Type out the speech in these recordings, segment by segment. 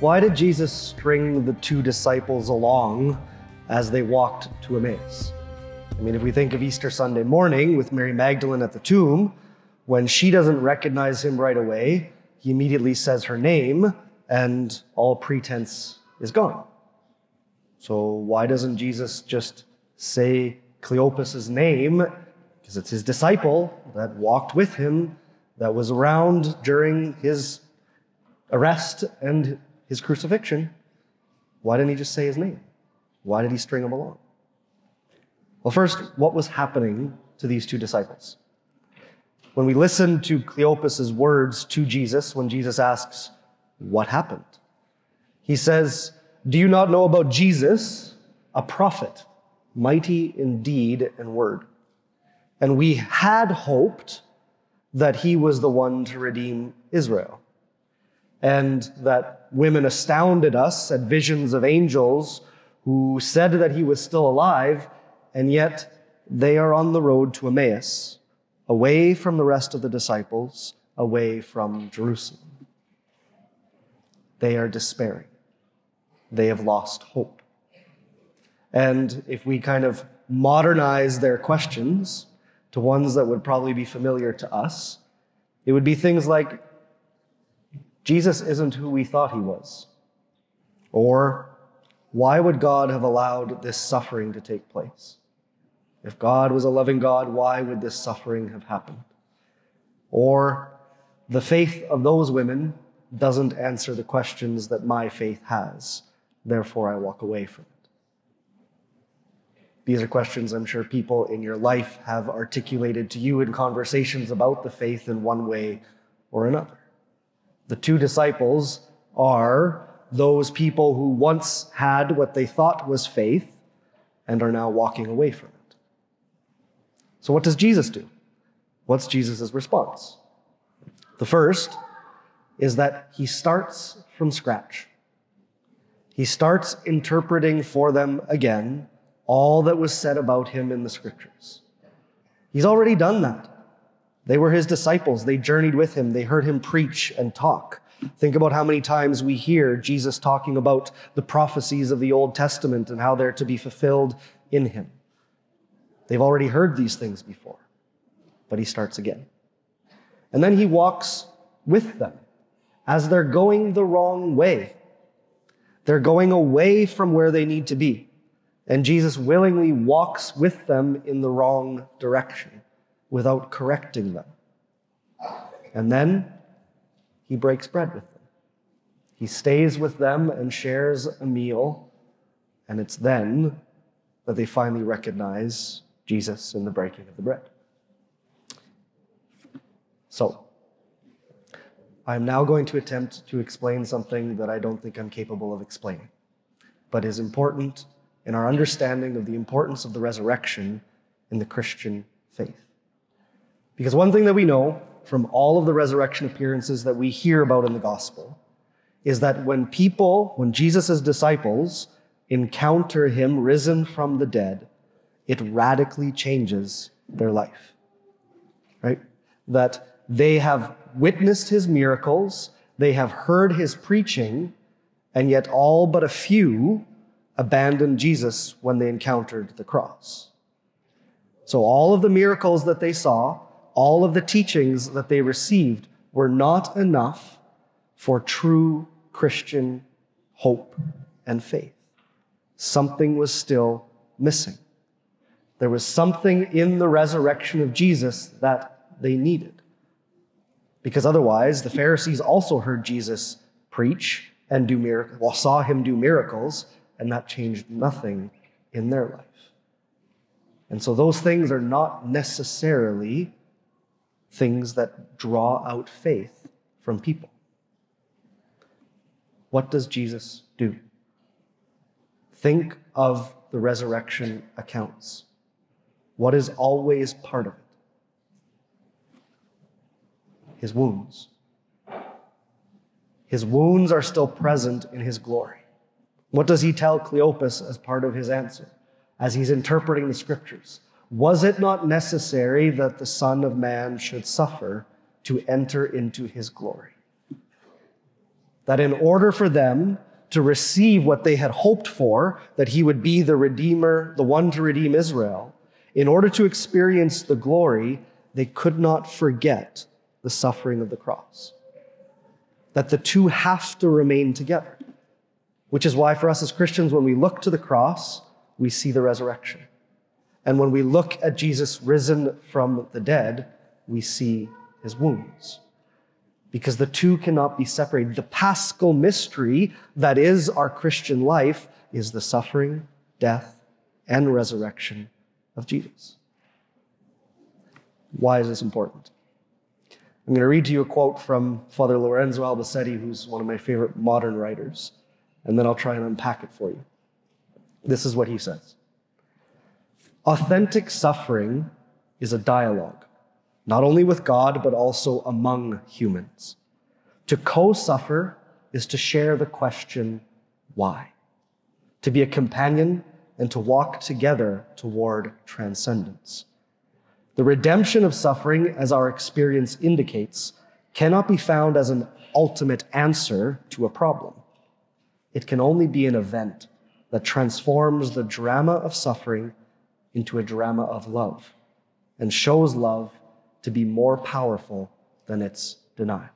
Why did Jesus string the two disciples along as they walked to Emmaus? I mean, if we think of Easter Sunday morning with Mary Magdalene at the tomb, when she doesn't recognize him right away, he immediately says her name and all pretense is gone. So why doesn't Jesus just say Cleopas' name? Because it's his disciple that walked with him, that was around during his arrest and his crucifixion. Why didn't he just say his name? Why did he string him along? Well, first, what was happening to these two disciples? When we listen to Cleopas' words to Jesus, when Jesus asks, What happened? He says, Do you not know about Jesus, a prophet, mighty in deed and word? And we had hoped that he was the one to redeem Israel. And that women astounded us at visions of angels who said that he was still alive and yet they are on the road to Emmaus, away from the rest of the disciples, away from Jerusalem. They are despairing. They have lost hope. And if we kind of modernize their questions to ones that would probably be familiar to us, it would be things like Jesus isn't who we thought he was. Or why would God have allowed this suffering to take place? If God was a loving God, why would this suffering have happened? Or the faith of those women doesn't answer the questions that my faith has. Therefore, I walk away from it. These are questions I'm sure people in your life have articulated to you in conversations about the faith in one way or another. The two disciples are those people who once had what they thought was faith and are now walking away from it. So, what does Jesus do? What's Jesus' response? The first is that he starts from scratch. He starts interpreting for them again all that was said about him in the scriptures. He's already done that. They were his disciples. They journeyed with him. They heard him preach and talk. Think about how many times we hear Jesus talking about the prophecies of the Old Testament and how they're to be fulfilled in him. They've already heard these things before. But he starts again. And then he walks with them as they're going the wrong way. They're going away from where they need to be. And Jesus willingly walks with them in the wrong direction without correcting them. And then he breaks bread with them. He stays with them and shares a meal. And it's then that they finally recognize Jesus in the breaking of the bread. So, I'm now going to attempt to explain something that I don't think I'm capable of explaining, but is important in our understanding of the importance of the resurrection in the Christian faith. Because one thing that we know from all of the resurrection appearances that we hear about in the gospel is that when people, when Jesus' disciples encounter him risen from the dead, it radically changes their life. Right? That they have witnessed his miracles, they have heard his preaching, and yet all but a few abandoned Jesus when they encountered the cross. So all of the miracles that they saw, all of the teachings that they received were not enough for true Christian hope and faith. Something was still missing. There was something in the resurrection of Jesus that they needed. Because otherwise, the Pharisees also heard Jesus preach and do miracles, well, saw him do miracles, and that changed nothing in their life. And so those things are not necessarily things that draw out faith from people. What does Jesus do? Think of the resurrection accounts. What is always part of it? His wounds. His wounds are still present in his glory. What does he tell Cleopas as part of his answer as he's interpreting the scriptures? Was it not necessary that the Son of Man should suffer to enter into his glory? that in order for them to receive what they had hoped for, that he would be the Redeemer, the one to redeem Israel, in order to experience the glory, they could not forget the suffering of the cross. That the two have to remain together. Which is why, for us as Christians, when we look to the cross, we see the resurrection. And when we look at Jesus risen from the dead, we see his wounds. Because the two cannot be separated. The paschal mystery that is our Christian life is the suffering, death, and resurrection of Jesus. Why is this important? I'm going to read to you a quote from Father Lorenzo Albacete, who's one of my favorite modern writers, and then I'll try and unpack it for you. This is what he says Authentic suffering is a dialogue, not only with God, but also among humans. To co suffer is to share the question, why? To be a companion and to walk together toward transcendence. The redemption of suffering, as our experience indicates, cannot be found as an ultimate answer to a problem. It can only be an event that transforms the drama of suffering into a drama of love and shows love to be more powerful than its denial.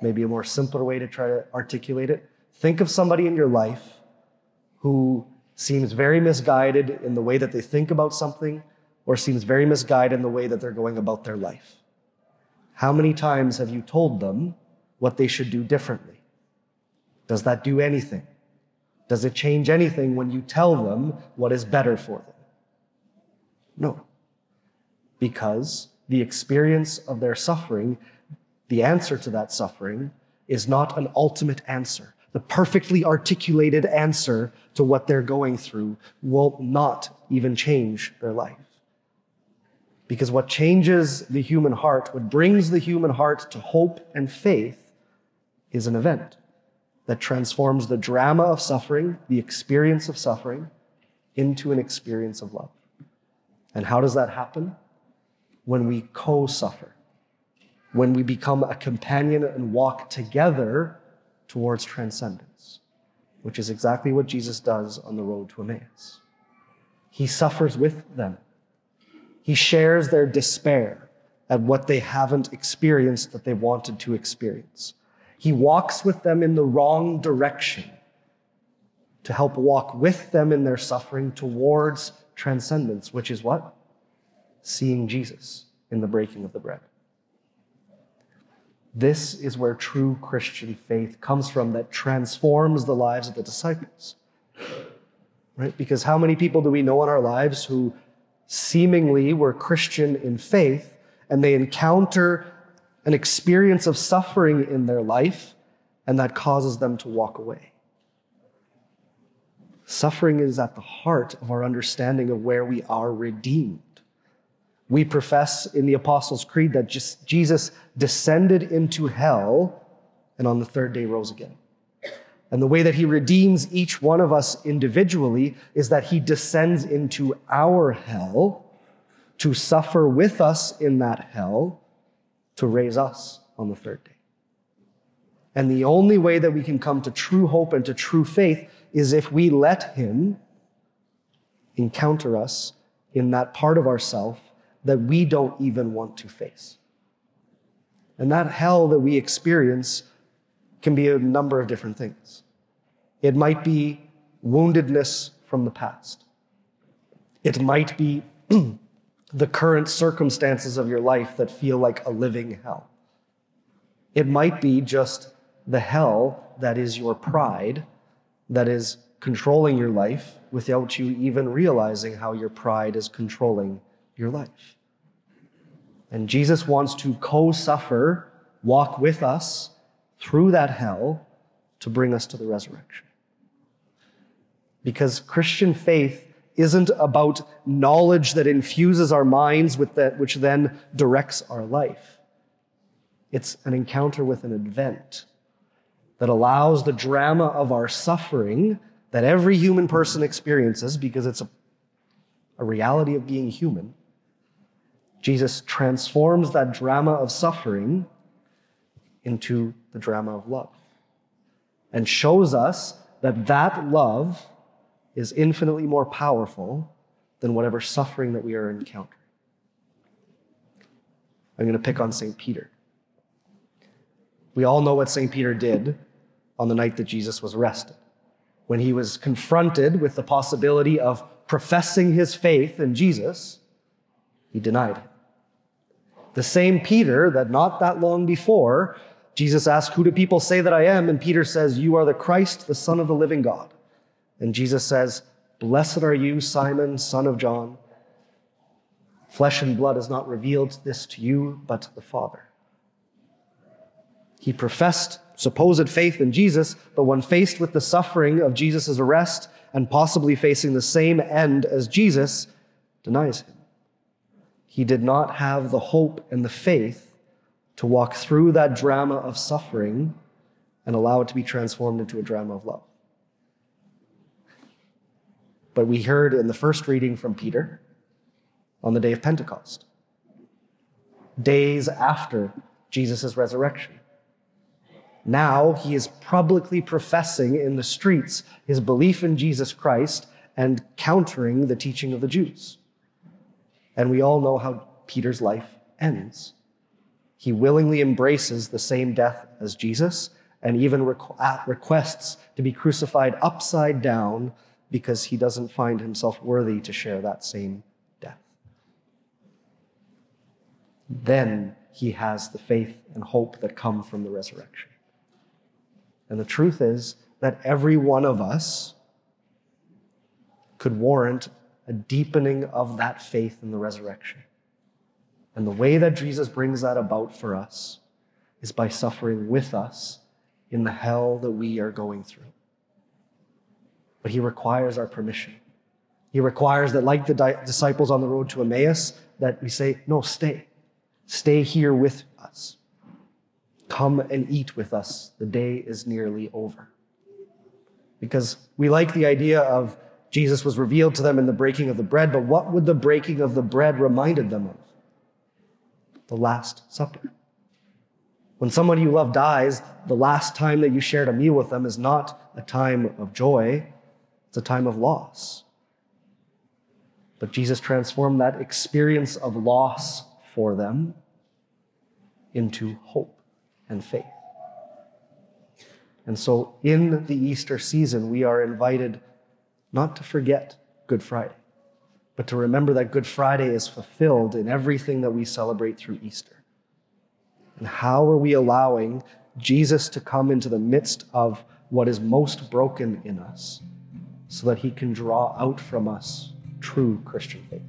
Maybe a more simpler way to try to articulate it. Think of somebody in your life who seems very misguided in the way that they think about something or seems very misguided in the way that they're going about their life. How many times have you told them what they should do differently? Does that do anything? Does it change anything when you tell them what is better for them? No. Because the experience of their suffering, the answer to that suffering, is not an ultimate answer the perfectly articulated answer to what they're going through will not even change their life. Because what changes the human heart, what brings the human heart to hope and faith, is an event that transforms the drama of suffering, the experience of suffering, into an experience of love. And how does that happen? When we co suffer, when we become a companion and walk together towards transcendence, which is exactly what Jesus does on the road to Emmaus. He suffers with them. He shares their despair at what they haven't experienced that they wanted to experience. He walks with them in the wrong direction to help walk with them in their suffering towards transcendence, which is what? Seeing Jesus in the breaking of the bread. This is where true Christian faith comes from that transforms the lives of the disciples. Right? Because how many people do we know in our lives who seemingly were Christian in faith and they encounter an experience of suffering in their life and that causes them to walk away? Suffering is at the heart of our understanding of where we are redeemed. We profess in the Apostles' Creed that Jesus descended into hell and on the third day rose again. And the way that he redeems each one of us individually is that he descends into our hell to suffer with us in that hell to raise us on the third day. And the only way that we can come to true hope and to true faith is if we let him encounter us in that part of ourself that we don't even want to face. And that hell that we experience can be a number of different things. It might be woundedness from the past. It might be the current circumstances of your life that feel like a living hell. It might be just the hell that is your pride that is controlling your life without you even realizing how your pride is controlling your life. And Jesus wants to co suffer, walk with us through that hell to bring us to the resurrection. Because Christian faith isn't about knowledge that infuses our minds with that, which then directs our life. It's an encounter with an event that allows the drama of our suffering that every human person experiences because it's a, a reality of being human Jesus transforms that drama of suffering into the drama of love and shows us that that love is infinitely more powerful than whatever suffering that we are encountering. I'm going to pick on St. Peter. We all know what St. Peter did on the night that Jesus was arrested. When he was confronted with the possibility of professing his faith in Jesus, he denied it. The same Peter that not that long before, Jesus asked, Who do people say that I am? And Peter says, You are the Christ, the Son of the living God. And Jesus says, Blessed are you, Simon, son of John. Flesh and blood has not revealed this to you, but the Father. He professed supposed faith in Jesus, but when faced with the suffering of Jesus' arrest and possibly facing the same end as Jesus, denies him. He did not have the hope and the faith to walk through that drama of suffering and allow it to be transformed into a drama of love. But we heard in the first reading from Peter on the day of Pentecost, days after Jesus' resurrection. Now he is publicly professing in the streets his belief in Jesus Christ and countering the teaching of the Jews. And we all know how Peter's life ends. He willingly embraces the same death as Jesus and even uh, requests to be crucified upside down because he doesn't find himself worthy to share that same death. Then he has the faith and hope that come from the resurrection. And the truth is that every one of us could warrant a deepening of that faith in the resurrection. And the way that Jesus brings that about for us is by suffering with us in the hell that we are going through. But he requires our permission. He requires that, like the di- disciples on the road to Emmaus, that we say, No, stay. Stay here with us. Come and eat with us. The day is nearly over. Because we like the idea of Jesus was revealed to them in the breaking of the bread, but what would the breaking of the bread reminded them of? The Last Supper. When someone you love dies, the last time that you shared a meal with them is not a time of joy, it's a time of loss. But Jesus transformed that experience of loss for them into hope and faith. And so, in the Easter season, we are invited not to forget Good Friday, but to remember that Good Friday is fulfilled in everything that we celebrate through Easter. And how are we allowing Jesus to come into the midst of what is most broken in us? So that he can draw out from us true Christian faith.